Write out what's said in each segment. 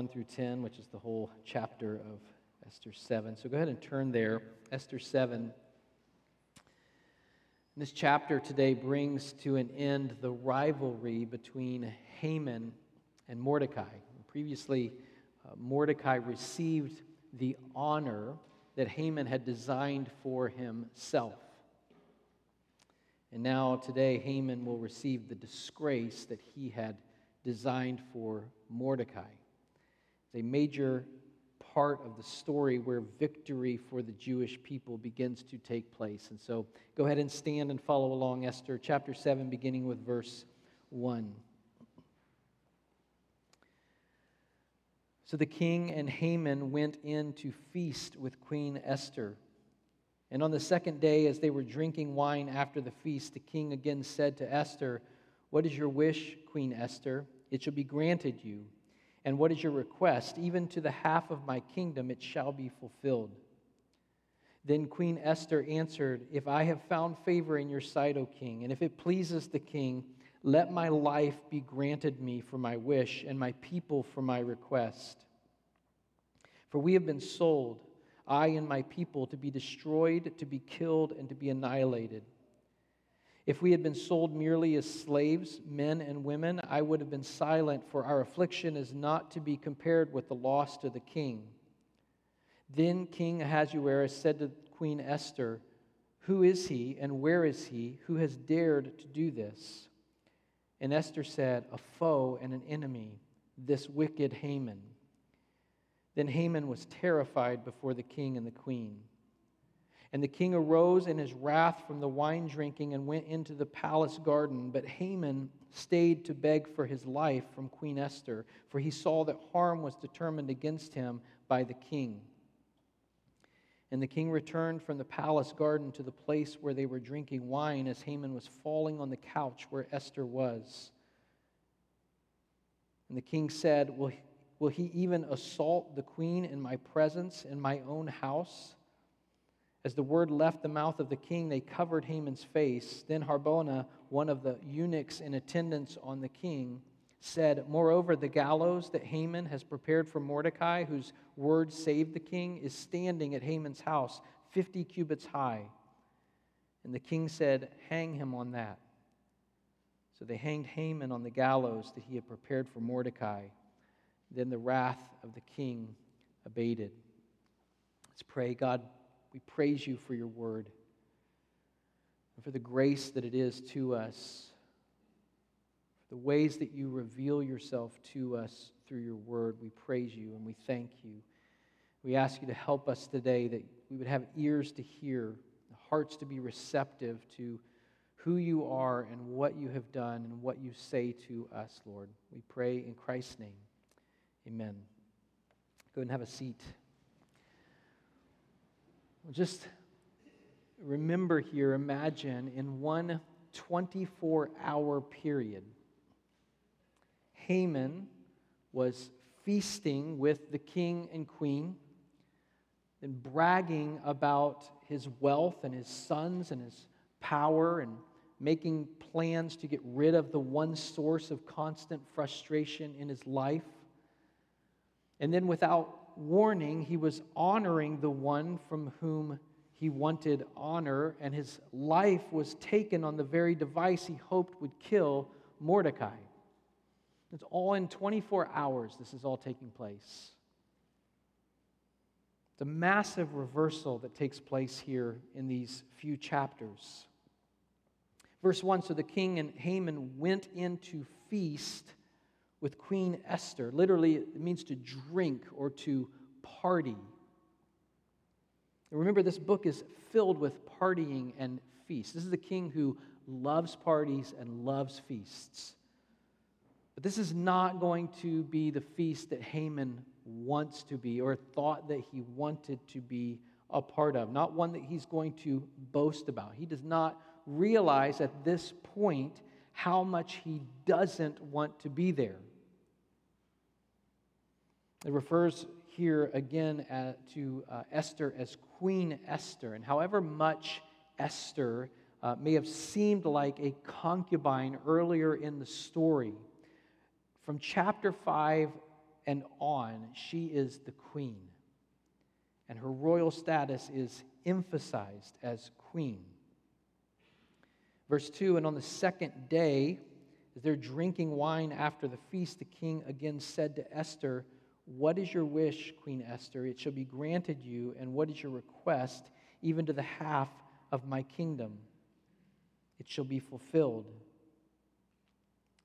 1 through 10, which is the whole chapter of Esther 7. So go ahead and turn there. Esther 7. This chapter today brings to an end the rivalry between Haman and Mordecai. Previously, uh, Mordecai received the honor that Haman had designed for himself. And now, today, Haman will receive the disgrace that he had designed for Mordecai. It's a major part of the story where victory for the Jewish people begins to take place. And so go ahead and stand and follow along, Esther chapter 7, beginning with verse 1. So the king and Haman went in to feast with Queen Esther. And on the second day, as they were drinking wine after the feast, the king again said to Esther, What is your wish, Queen Esther? It shall be granted you. And what is your request? Even to the half of my kingdom it shall be fulfilled. Then Queen Esther answered, If I have found favor in your sight, O king, and if it pleases the king, let my life be granted me for my wish, and my people for my request. For we have been sold, I and my people, to be destroyed, to be killed, and to be annihilated. If we had been sold merely as slaves, men and women, I would have been silent, for our affliction is not to be compared with the loss to the king. Then King Ahasuerus said to Queen Esther, Who is he and where is he who has dared to do this? And Esther said, A foe and an enemy, this wicked Haman. Then Haman was terrified before the king and the queen. And the king arose in his wrath from the wine drinking and went into the palace garden. But Haman stayed to beg for his life from Queen Esther, for he saw that harm was determined against him by the king. And the king returned from the palace garden to the place where they were drinking wine as Haman was falling on the couch where Esther was. And the king said, Will, will he even assault the queen in my presence, in my own house? As the word left the mouth of the king, they covered Haman's face. Then Harbona, one of the eunuchs in attendance on the king, said, Moreover, the gallows that Haman has prepared for Mordecai, whose word saved the king, is standing at Haman's house, 50 cubits high. And the king said, Hang him on that. So they hanged Haman on the gallows that he had prepared for Mordecai. Then the wrath of the king abated. Let's pray, God we praise you for your word and for the grace that it is to us, the ways that you reveal yourself to us through your word. We praise you and we thank you. We ask you to help us today that we would have ears to hear, hearts to be receptive to who you are and what you have done and what you say to us, Lord. We pray in Christ's name. Amen. Go and have a seat. Just remember here, imagine in one 24 hour period, Haman was feasting with the king and queen and bragging about his wealth and his sons and his power and making plans to get rid of the one source of constant frustration in his life. And then, without warning, he was honoring the one from whom he wanted honor, and his life was taken on the very device he hoped would kill Mordecai. It's all in 24 hours, this is all taking place. It's a massive reversal that takes place here in these few chapters. Verse 1 So the king and Haman went in to feast with Queen Esther. Literally, it means to drink or to party. And remember, this book is filled with partying and feasts. This is the king who loves parties and loves feasts. But this is not going to be the feast that Haman wants to be or thought that he wanted to be a part of, not one that he's going to boast about. He does not realize at this point how much he doesn't want to be there. It refers here again uh, to uh, Esther as Queen Esther. And however much Esther uh, may have seemed like a concubine earlier in the story, from chapter 5 and on, she is the queen. And her royal status is emphasized as queen. Verse 2 And on the second day, as they're drinking wine after the feast, the king again said to Esther, What is your wish, Queen Esther? It shall be granted you. And what is your request, even to the half of my kingdom? It shall be fulfilled.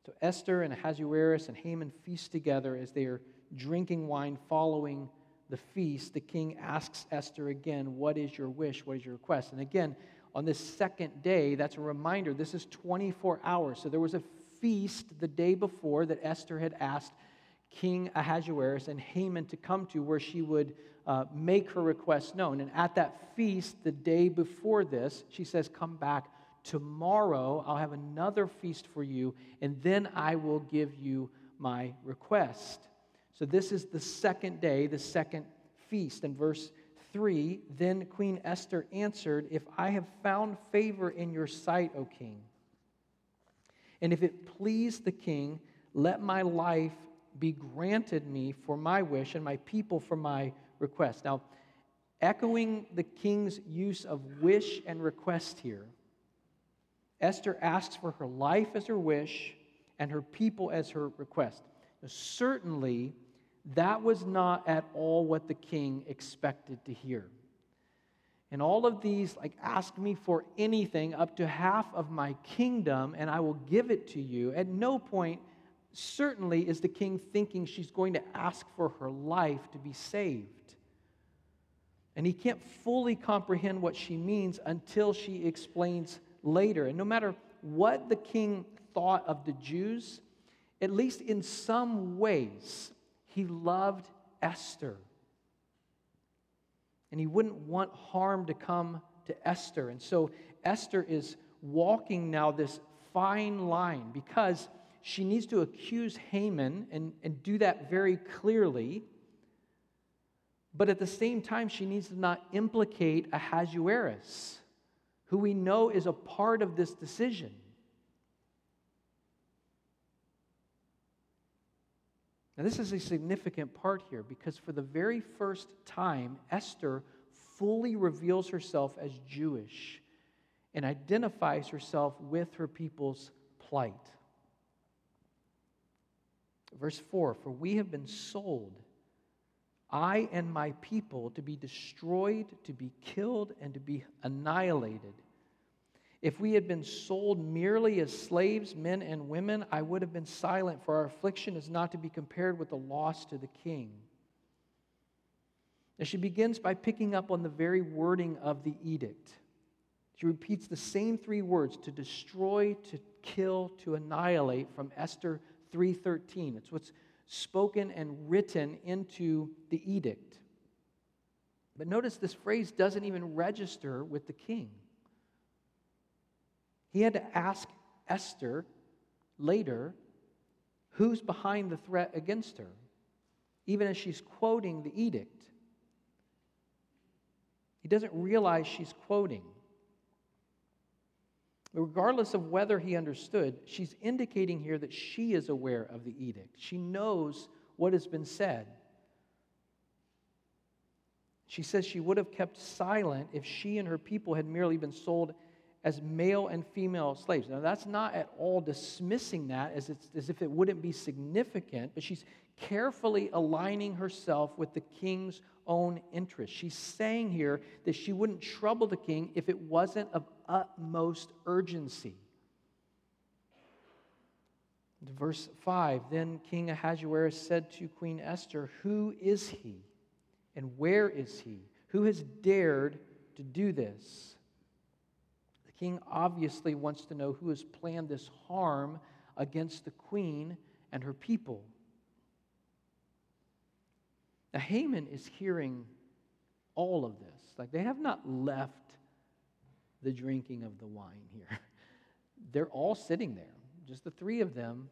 So Esther and Ahasuerus and Haman feast together as they are drinking wine following the feast. The king asks Esther again, What is your wish? What is your request? And again, on this second day, that's a reminder this is 24 hours. So there was a feast the day before that Esther had asked King Ahasuerus and Haman to come to where she would uh, make her request known. And at that feast, the day before this, she says, Come back Tomorrow I'll have another feast for you, and then I will give you my request. So this is the second day, the second feast. And verse 3, then Queen Esther answered, If I have found favor in your sight, O king, and if it please the king, let my life be granted me for my wish and my people for my request. Now, echoing the king's use of wish and request here, Esther asks for her life as her wish and her people as her request. Now, certainly, that was not at all what the king expected to hear. And all of these, like, ask me for anything up to half of my kingdom, and I will give it to you. At no point, certainly, is the king thinking she's going to ask for her life to be saved. And he can't fully comprehend what she means until she explains later. And no matter what the king thought of the Jews, at least in some ways, he loved Esther. And he wouldn't want harm to come to Esther. And so Esther is walking now this fine line because she needs to accuse Haman and, and do that very clearly. But at the same time, she needs to not implicate Ahasuerus who we know is a part of this decision. Now, this is a significant part here because for the very first time, Esther fully reveals herself as Jewish and identifies herself with her people's plight. Verse 4 For we have been sold I and my people to be destroyed, to be killed, and to be annihilated. If we had been sold merely as slaves, men and women, I would have been silent, for our affliction is not to be compared with the loss to the king. And she begins by picking up on the very wording of the edict. She repeats the same three words to destroy, to kill, to annihilate from Esther 3:13. It's what's spoken and written into the edict. But notice this phrase doesn't even register with the king. He had to ask Esther later who's behind the threat against her, even as she's quoting the edict. He doesn't realize she's quoting regardless of whether he understood, she's indicating here that she is aware of the edict. She knows what has been said. She says she would have kept silent if she and her people had merely been sold as male and female slaves. Now, that's not at all dismissing that as, as if it wouldn't be significant, but she's carefully aligning herself with the king's own interest. She's saying here that she wouldn't trouble the king if it wasn't of utmost urgency. Verse 5 Then King Ahasuerus said to Queen Esther, Who is he and where is he? Who has dared to do this? King obviously wants to know who has planned this harm against the queen and her people. Now, Haman is hearing all of this. Like, they have not left the drinking of the wine here. They're all sitting there, just the three of them,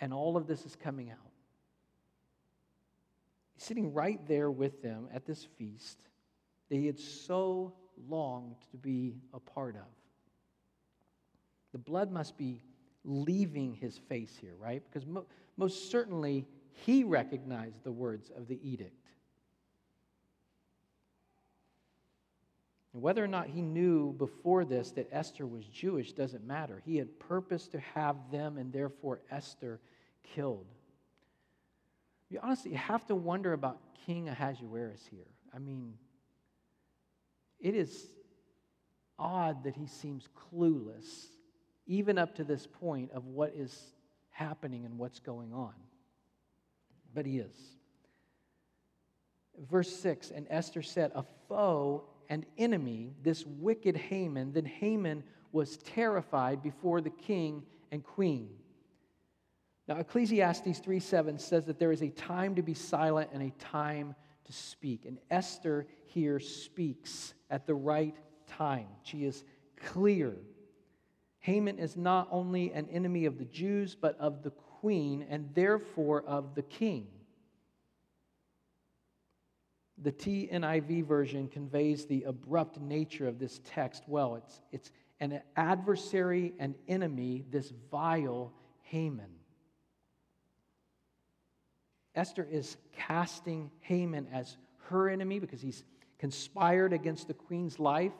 and all of this is coming out. He's sitting right there with them at this feast he had so longed to be a part of. The blood must be leaving his face here, right? Because mo- most certainly he recognized the words of the edict. And whether or not he knew before this that Esther was Jewish doesn't matter. He had purposed to have them and therefore Esther killed. You honestly have to wonder about King Ahasuerus here. I mean, it is odd that he seems clueless, even up to this point, of what is happening and what's going on. But he is. Verse 6 And Esther said, A foe and enemy, this wicked Haman. Then Haman was terrified before the king and queen. Now, Ecclesiastes 3 7 says that there is a time to be silent and a time to speak. And Esther here speaks at the right time. She is clear. Haman is not only an enemy of the Jews, but of the queen, and therefore of the king. The TNIV version conveys the abrupt nature of this text well. It's, it's an adversary and enemy, this vile Haman. Esther is casting Haman as her enemy because he's conspired against the queen's life,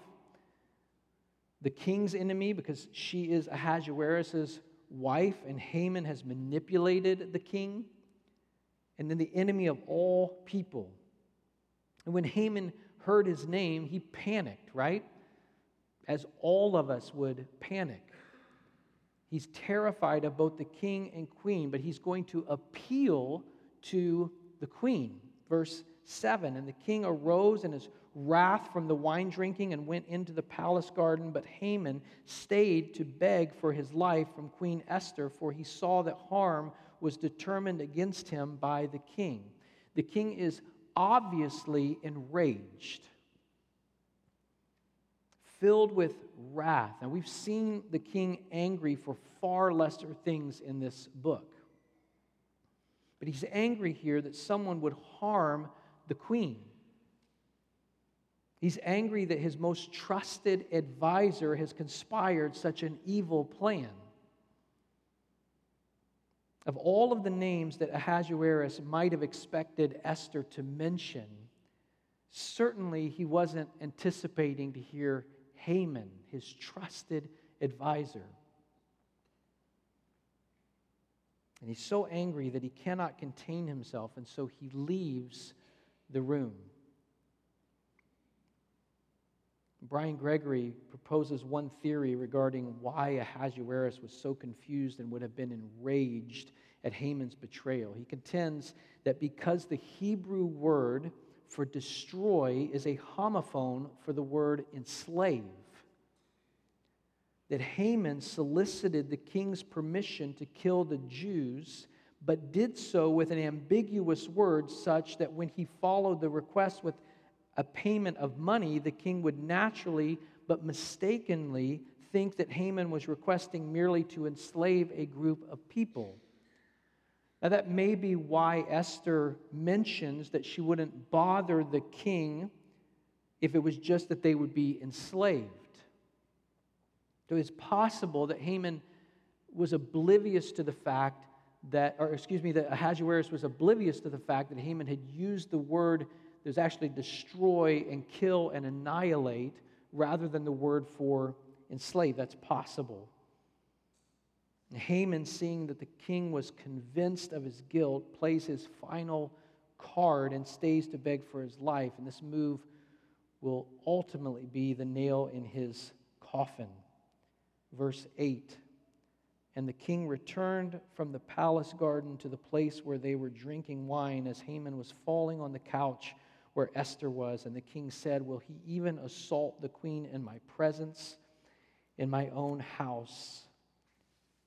the king's enemy because she is Ahasuerus' wife and Haman has manipulated the king, and then the enemy of all people and when Haman heard his name, he panicked, right? As all of us would panic. He's terrified of both the king and queen, but he's going to appeal to the queen. Verse 7 And the king arose in his wrath from the wine drinking and went into the palace garden, but Haman stayed to beg for his life from Queen Esther, for he saw that harm was determined against him by the king. The king is obviously enraged, filled with wrath. And we've seen the king angry for far lesser things in this book. But he's angry here that someone would harm the queen. He's angry that his most trusted advisor has conspired such an evil plan. Of all of the names that Ahasuerus might have expected Esther to mention, certainly he wasn't anticipating to hear Haman, his trusted advisor. And he's so angry that he cannot contain himself, and so he leaves the room. Brian Gregory proposes one theory regarding why Ahasuerus was so confused and would have been enraged at Haman's betrayal. He contends that because the Hebrew word for destroy is a homophone for the word enslave, that Haman solicited the king's permission to kill the Jews, but did so with an ambiguous word such that when he followed the request with a payment of money, the king would naturally but mistakenly think that Haman was requesting merely to enslave a group of people. Now, that may be why Esther mentions that she wouldn't bother the king if it was just that they would be enslaved. So it's possible that Haman was oblivious to the fact that, or excuse me, that Ahasuerus was oblivious to the fact that Haman had used the word there's actually destroy and kill and annihilate rather than the word for enslave. That's possible. And Haman, seeing that the king was convinced of his guilt, plays his final card and stays to beg for his life. And this move will ultimately be the nail in his coffin. Verse 8 And the king returned from the palace garden to the place where they were drinking wine as Haman was falling on the couch where Esther was. And the king said, Will he even assault the queen in my presence, in my own house?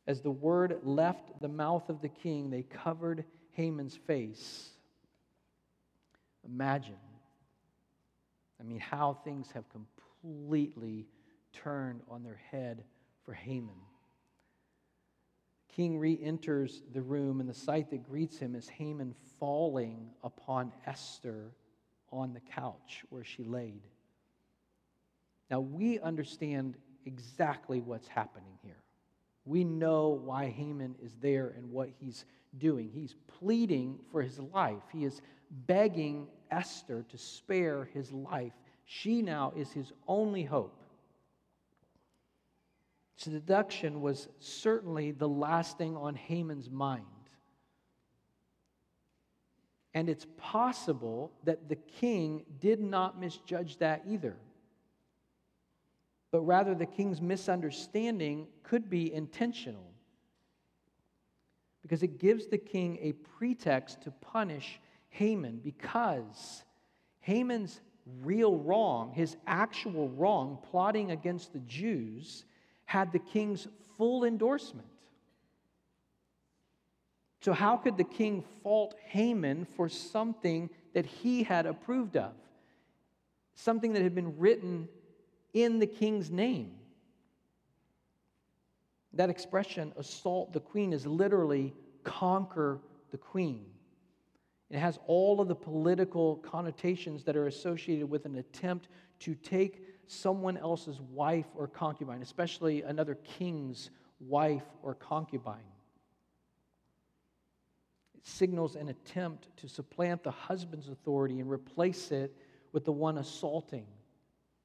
As the word left the mouth of the king, they covered Haman's face. Imagine, I mean, how things have completely turned on their head for Haman. King re enters the room, and the sight that greets him is Haman falling upon Esther on the couch where she laid. Now, we understand exactly what's happening here. We know why Haman is there and what he's doing. He's pleading for his life. He is begging Esther to spare his life. She now is his only hope. Seduction was certainly the last thing on Haman's mind. And it's possible that the king did not misjudge that either. But rather, the king's misunderstanding could be intentional because it gives the king a pretext to punish Haman because Haman's real wrong, his actual wrong, plotting against the Jews, had the king's full endorsement. So, how could the king fault Haman for something that he had approved of? Something that had been written in the king's name. That expression, assault the queen, is literally conquer the queen. It has all of the political connotations that are associated with an attempt to take someone else's wife or concubine, especially another king's wife or concubine signals an attempt to supplant the husband's authority and replace it with the one assaulting.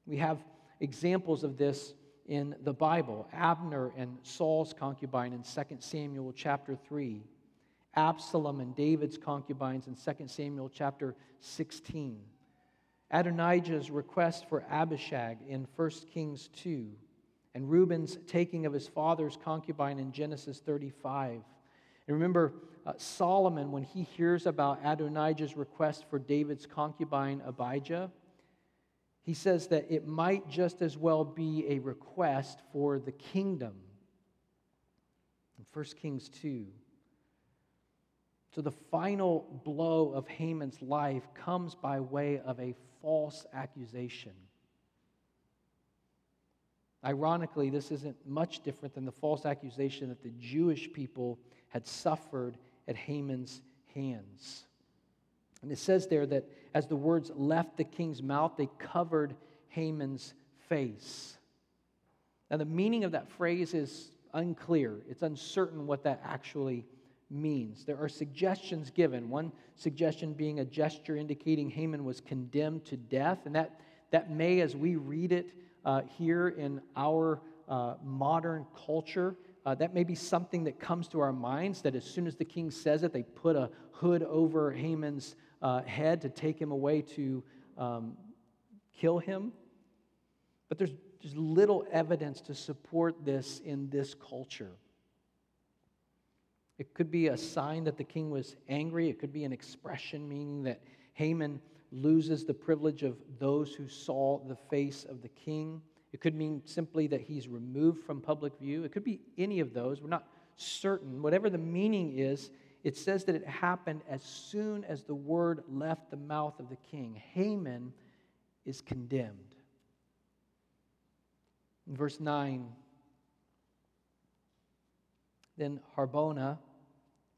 We have examples of this in the Bible Abner and Saul's concubine in 2 Samuel chapter 3, Absalom and David's concubines in 2 Samuel chapter 16, Adonijah's request for Abishag in 1 Kings 2, and Reuben's taking of his father's concubine in Genesis 35. And remember, uh, Solomon, when he hears about Adonijah's request for David's concubine Abijah, he says that it might just as well be a request for the kingdom. In 1 Kings 2. So the final blow of Haman's life comes by way of a false accusation. Ironically, this isn't much different than the false accusation that the Jewish people had suffered at Haman's hands. And it says there that as the words left the king's mouth, they covered Haman's face. Now, the meaning of that phrase is unclear. It's uncertain what that actually means. There are suggestions given. One suggestion being a gesture indicating Haman was condemned to death, and that, that may, as we read it uh, here in our uh, modern culture, uh, that may be something that comes to our minds that as soon as the king says it, they put a hood over Haman's uh, head to take him away to um, kill him. But there's just little evidence to support this in this culture. It could be a sign that the king was angry. It could be an expression meaning that Haman loses the privilege of those who saw the face of the king. It could mean simply that he's removed from public view. It could be any of those. We're not certain. Whatever the meaning is, it says that it happened as soon as the word left the mouth of the king. Haman is condemned. In verse 9, then Harbona,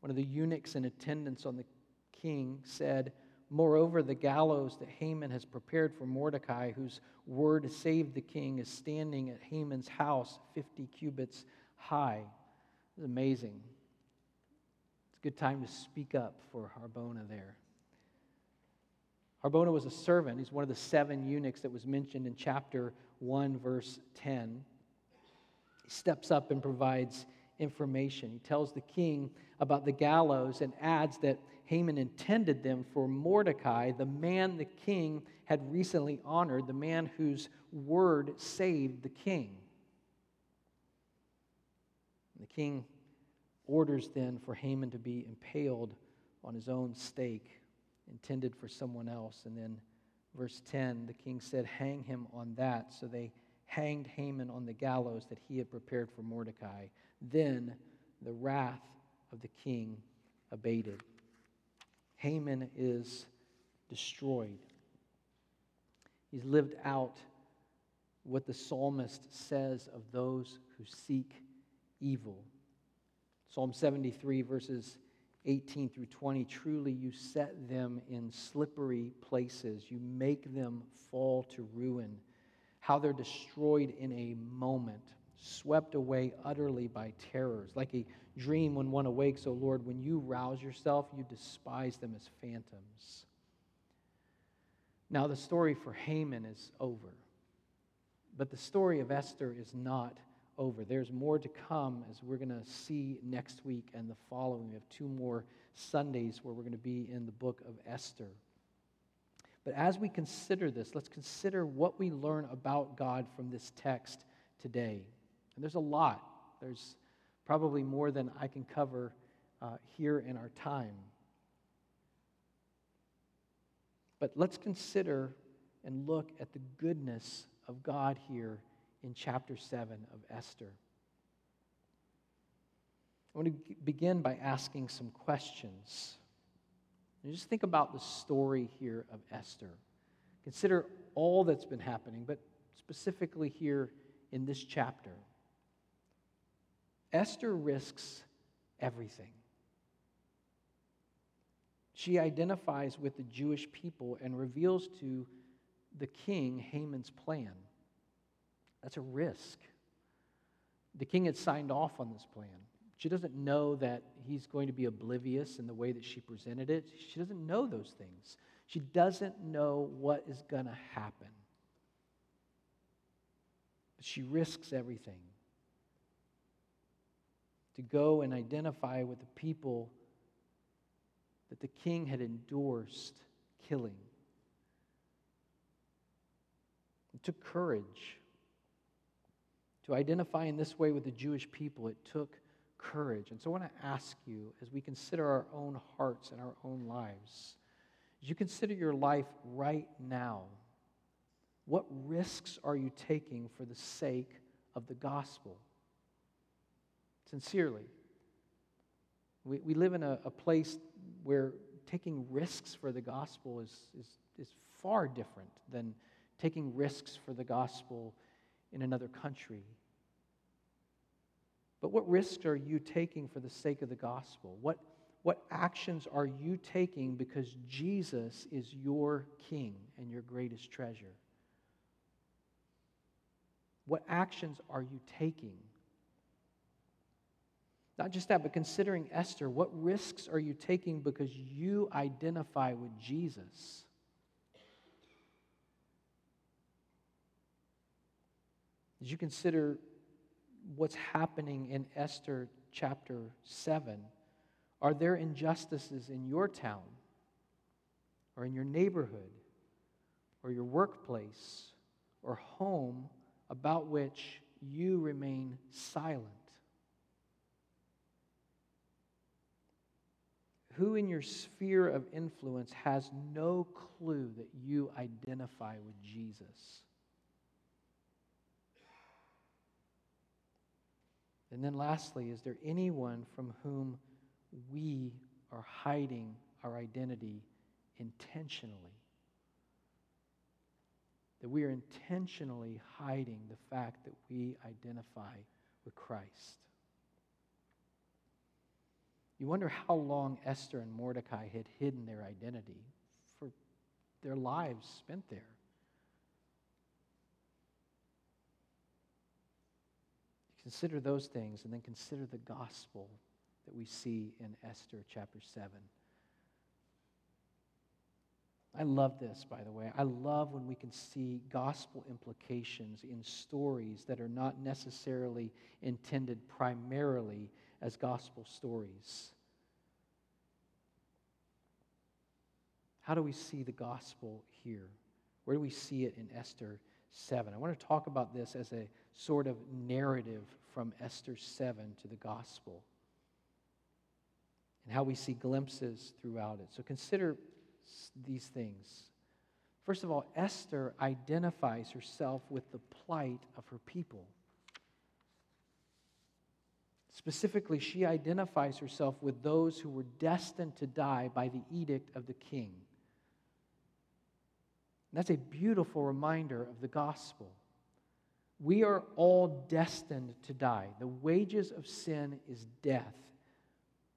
one of the eunuchs in attendance on the king, said, Moreover, the gallows that Haman has prepared for Mordecai, whose word saved the king, is standing at Haman's house 50 cubits high. It's amazing. It's a good time to speak up for Harbona there. Harbona was a servant. He's one of the seven eunuchs that was mentioned in chapter 1, verse 10. He steps up and provides information. He tells the king about the gallows and adds that Haman intended them for Mordecai, the man the king had recently honored, the man whose word saved the king. The king orders then for Haman to be impaled on his own stake, intended for someone else. And then, verse 10, the king said, Hang him on that. So they hanged Haman on the gallows that he had prepared for Mordecai. Then the wrath of the king abated. Haman is destroyed. He's lived out what the psalmist says of those who seek evil. Psalm 73, verses 18 through 20 truly you set them in slippery places, you make them fall to ruin. How they're destroyed in a moment, swept away utterly by terrors, like a dream when one awakes, O Lord. When you rouse yourself, you despise them as phantoms. Now, the story for Haman is over. But the story of Esther is not over. There's more to come as we're going to see next week and the following. We have two more Sundays where we're going to be in the book of Esther. But as we consider this, let's consider what we learn about God from this text today. And there's a lot. There's probably more than I can cover uh, here in our time. But let's consider and look at the goodness of God here in chapter 7 of Esther. I want to begin by asking some questions. And just think about the story here of Esther. Consider all that's been happening, but specifically here in this chapter. Esther risks everything. She identifies with the Jewish people and reveals to the king Haman's plan. That's a risk. The king had signed off on this plan. She doesn't know that he's going to be oblivious in the way that she presented it. She doesn't know those things. She doesn't know what is going to happen. She risks everything to go and identify with the people that the king had endorsed killing. It took courage. To identify in this way with the Jewish people, it took courage. And so I want to ask you, as we consider our own hearts and our own lives, as you consider your life right now, what risks are you taking for the sake of the gospel? Sincerely. We, we live in a, a place where taking risks for the gospel is, is, is far different than taking risks for the gospel in another country. But what risks are you taking for the sake of the gospel? What, what actions are you taking because Jesus is your king and your greatest treasure? What actions are you taking? Not just that, but considering Esther, what risks are you taking because you identify with Jesus? As you consider what's happening in Esther chapter 7, are there injustices in your town or in your neighborhood or your workplace or home about which you remain silent? Who in your sphere of influence has no clue that you identify with Jesus? And then, lastly, is there anyone from whom we are hiding our identity intentionally? That we are intentionally hiding the fact that we identify with Christ. You wonder how long Esther and Mordecai had hidden their identity for their lives spent there. Consider those things and then consider the gospel that we see in Esther chapter 7. I love this, by the way. I love when we can see gospel implications in stories that are not necessarily intended primarily as gospel stories. How do we see the gospel here? Where do we see it in Esther 7? I want to talk about this as a sort of narrative from Esther 7 to the gospel and how we see glimpses throughout it. So consider these things. First of all, Esther identifies herself with the plight of her people. Specifically, she identifies herself with those who were destined to die by the edict of the king. And that's a beautiful reminder of the gospel. We are all destined to die. The wages of sin is death.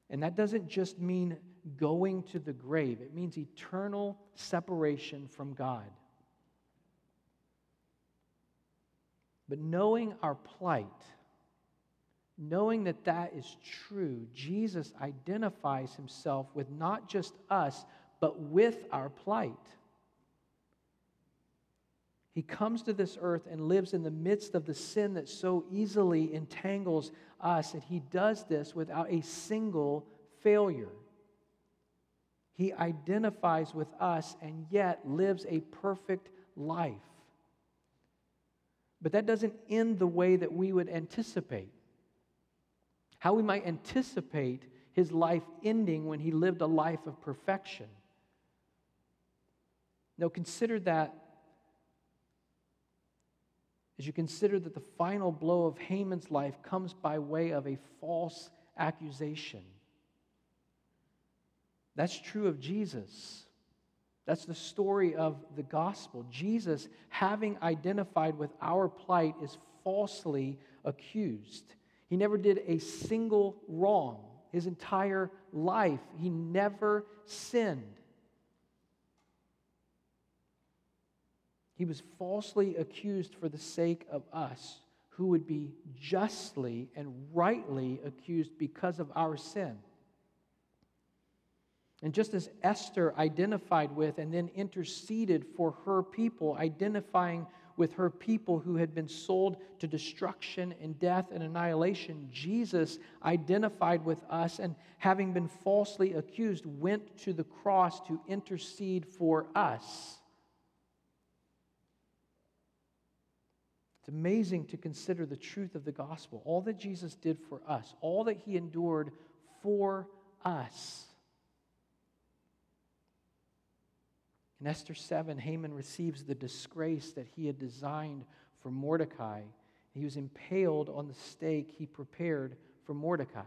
And that doesn't just mean going to the grave, it means eternal separation from God. But knowing our plight, knowing that that is true, Jesus identifies himself with not just us, but with our plight. He comes to this earth and lives in the midst of the sin that so easily entangles us, and he does this without a single failure. He identifies with us and yet lives a perfect life. But that doesn't end the way that we would anticipate. How we might anticipate his life ending when he lived a life of perfection. Now, consider that as you consider that the final blow of Haman's life comes by way of a false accusation. That's true of Jesus. That's the story of the gospel. Jesus, having identified with our plight, is falsely accused. He never did a single wrong. His entire life, he never sinned. He was falsely accused for the sake of us, who would be justly and rightly accused because of our sin. And just as Esther identified with and then interceded for her people, identifying with her people who had been sold to destruction and death and annihilation, Jesus identified with us and, having been falsely accused, went to the cross to intercede for us. It's amazing to consider the truth of the gospel, all that Jesus did for us, all that he endured for us. In Esther 7, Haman receives the disgrace that he had designed for Mordecai. He was impaled on the stake he prepared for Mordecai.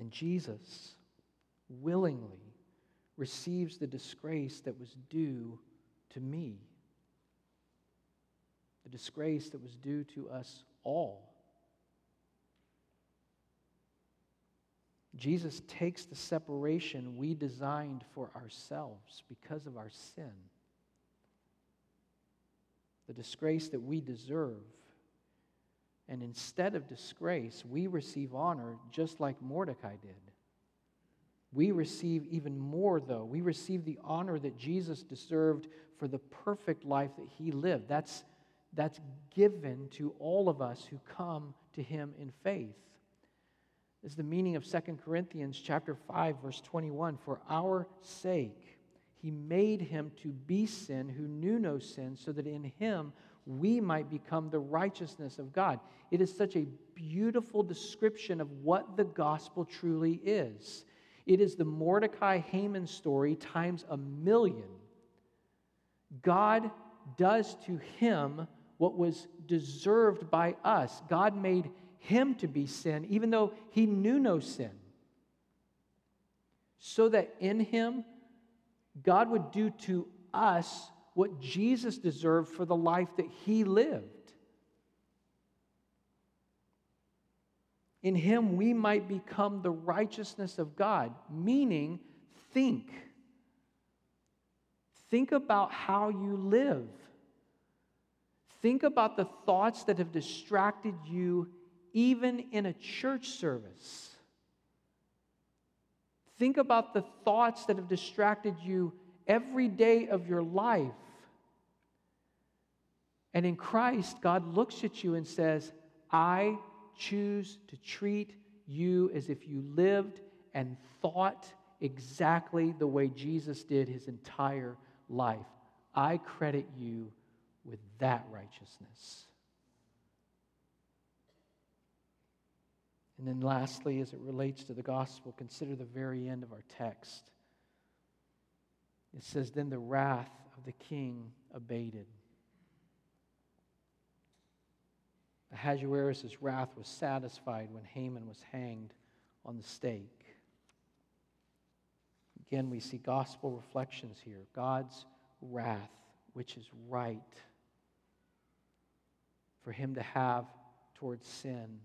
And Jesus willingly receives the disgrace that was due to me. The disgrace that was due to us all. Jesus takes the separation we designed for ourselves because of our sin, the disgrace that we deserve. And instead of disgrace, we receive honor just like Mordecai did. We receive even more, though. We receive the honor that Jesus deserved for the perfect life that he lived. That's, that's given to all of us who come to him in faith. Is the meaning of 2 Corinthians chapter 5 verse 21 for our sake he made him to be sin who knew no sin so that in him we might become the righteousness of God. It is such a beautiful description of what the gospel truly is. It is the Mordecai Haman story times a million God does to him what was deserved by us. God made him to be sin, even though he knew no sin. So that in him, God would do to us what Jesus deserved for the life that he lived. In him, we might become the righteousness of God, meaning, think Think about how you live. Think about the thoughts that have distracted you even in a church service. Think about the thoughts that have distracted you every day of your life. And in Christ, God looks at you and says, I choose to treat you as if you lived and thought exactly the way Jesus did his entire life. I credit you with that righteousness. And then, lastly, as it relates to the gospel, consider the very end of our text. It says, Then the wrath of the king abated. Ahasuerus' wrath was satisfied when Haman was hanged on the stake. Again, we see gospel reflections here God's wrath, which is right for him to have towards sin.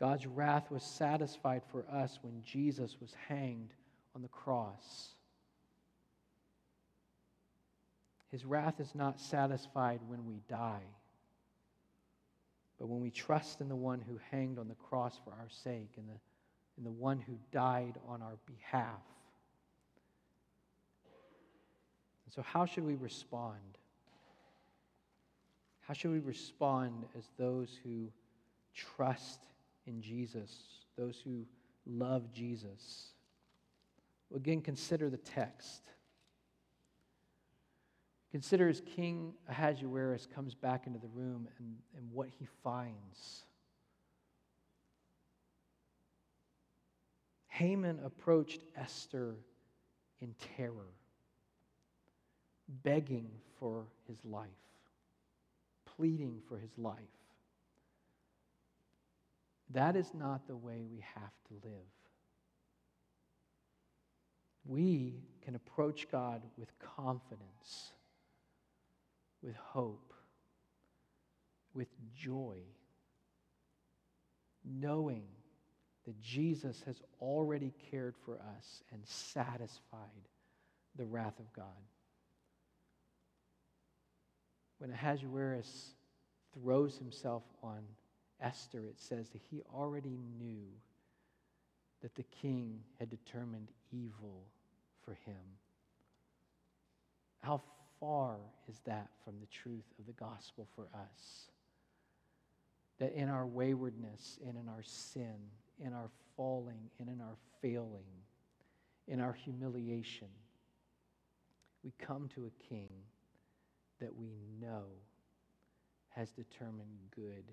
God's wrath was satisfied for us when Jesus was hanged on the cross. His wrath is not satisfied when we die, but when we trust in the one who hanged on the cross for our sake and the, and the one who died on our behalf. And so, how should we respond? How should we respond as those who trust in Jesus, those who love Jesus? Again, consider the text. Consider as King Ahasuerus comes back into the room and, and what he finds. Haman approached Esther in terror, begging for his life, pleading for his life. That is not the way we have to live. We can approach God with confidence with hope, with joy, knowing that Jesus has already cared for us and satisfied the wrath of God. When Ahasuerus throws himself on Esther, it says that he already knew that the king had determined evil for him. How far is that from the truth of the gospel for us? That in our waywardness and in our sin, in our falling and in our failing, in our humiliation, we come to a king that we know has determined good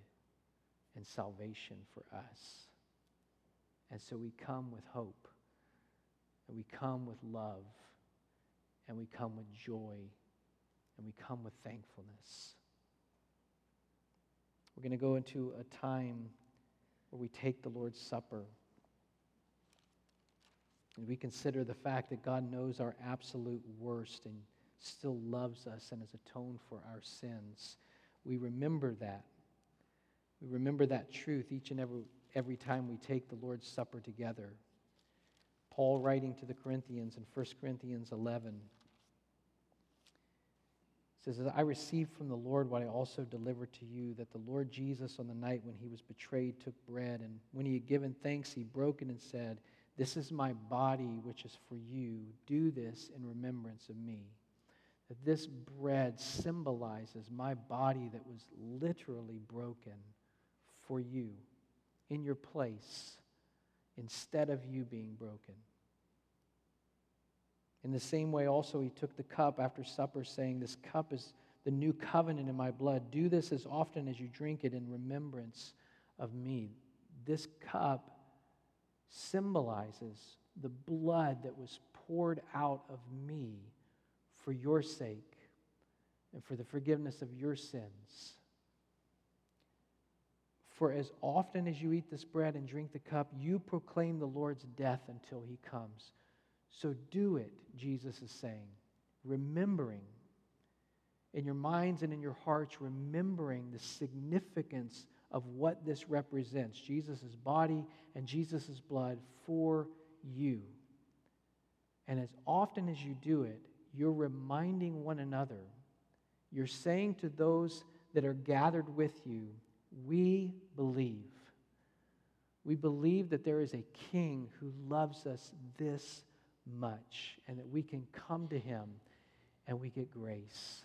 and salvation for us. And so we come with hope, and we come with love, and we come with joy and we come with thankfulness. We're going to go into a time where we take the Lord's Supper. And we consider the fact that God knows our absolute worst and still loves us and has atoned for our sins. We remember that. We remember that truth each and every, every time we take the Lord's Supper together. Paul, writing to the Corinthians in 1 Corinthians 11, says, I received from the Lord what I also delivered to you that the Lord Jesus, on the night when he was betrayed, took bread, and when he had given thanks, he broke it and said, This is my body, which is for you. Do this in remembrance of me. That this bread symbolizes my body that was literally broken for you in your place instead of you being broken. In the same way, also, he took the cup after supper, saying, This cup is the new covenant in my blood. Do this as often as you drink it in remembrance of me. This cup symbolizes the blood that was poured out of me for your sake and for the forgiveness of your sins. For as often as you eat this bread and drink the cup, you proclaim the Lord's death until he comes. So do it, Jesus is saying, remembering in your minds and in your hearts, remembering the significance of what this represents Jesus' body and Jesus' blood for you. And as often as you do it, you're reminding one another. You're saying to those that are gathered with you, We believe. We believe that there is a king who loves us this much and that we can come to Him and we get grace.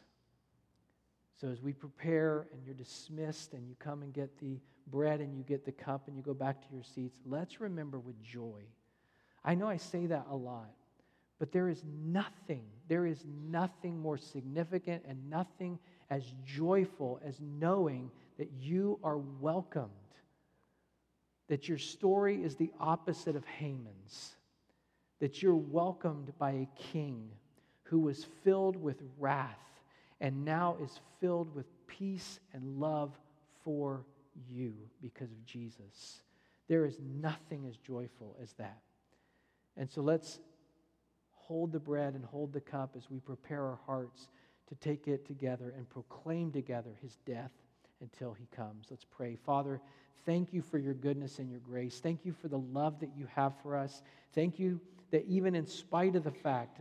So, as we prepare and you're dismissed and you come and get the bread and you get the cup and you go back to your seats, let's remember with joy. I know I say that a lot, but there is nothing, there is nothing more significant and nothing as joyful as knowing that you are welcomed, that your story is the opposite of Haman's that you're welcomed by a king who was filled with wrath and now is filled with peace and love for you because of Jesus. There is nothing as joyful as that. And so let's hold the bread and hold the cup as we prepare our hearts to take it together and proclaim together his death until he comes. Let's pray. Father, thank you for your goodness and your grace. Thank you for the love that you have for us. Thank you that even in spite of the fact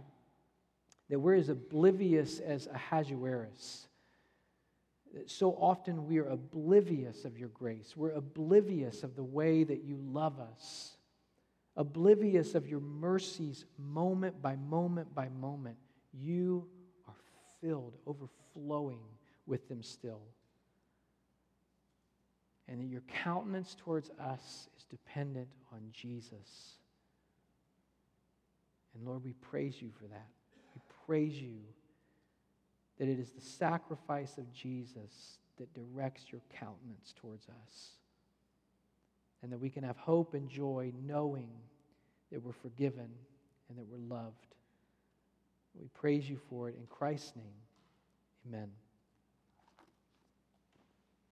that we're as oblivious as Ahasuerus. That so often we are oblivious of your grace. We're oblivious of the way that you love us, oblivious of your mercies moment by moment by moment. You are filled, overflowing with them still. And that your countenance towards us is dependent on Jesus. And Lord, we praise you for that. We praise you that it is the sacrifice of Jesus that directs your countenance towards us. And that we can have hope and joy knowing that we're forgiven and that we're loved. We praise you for it in Christ's name. Amen.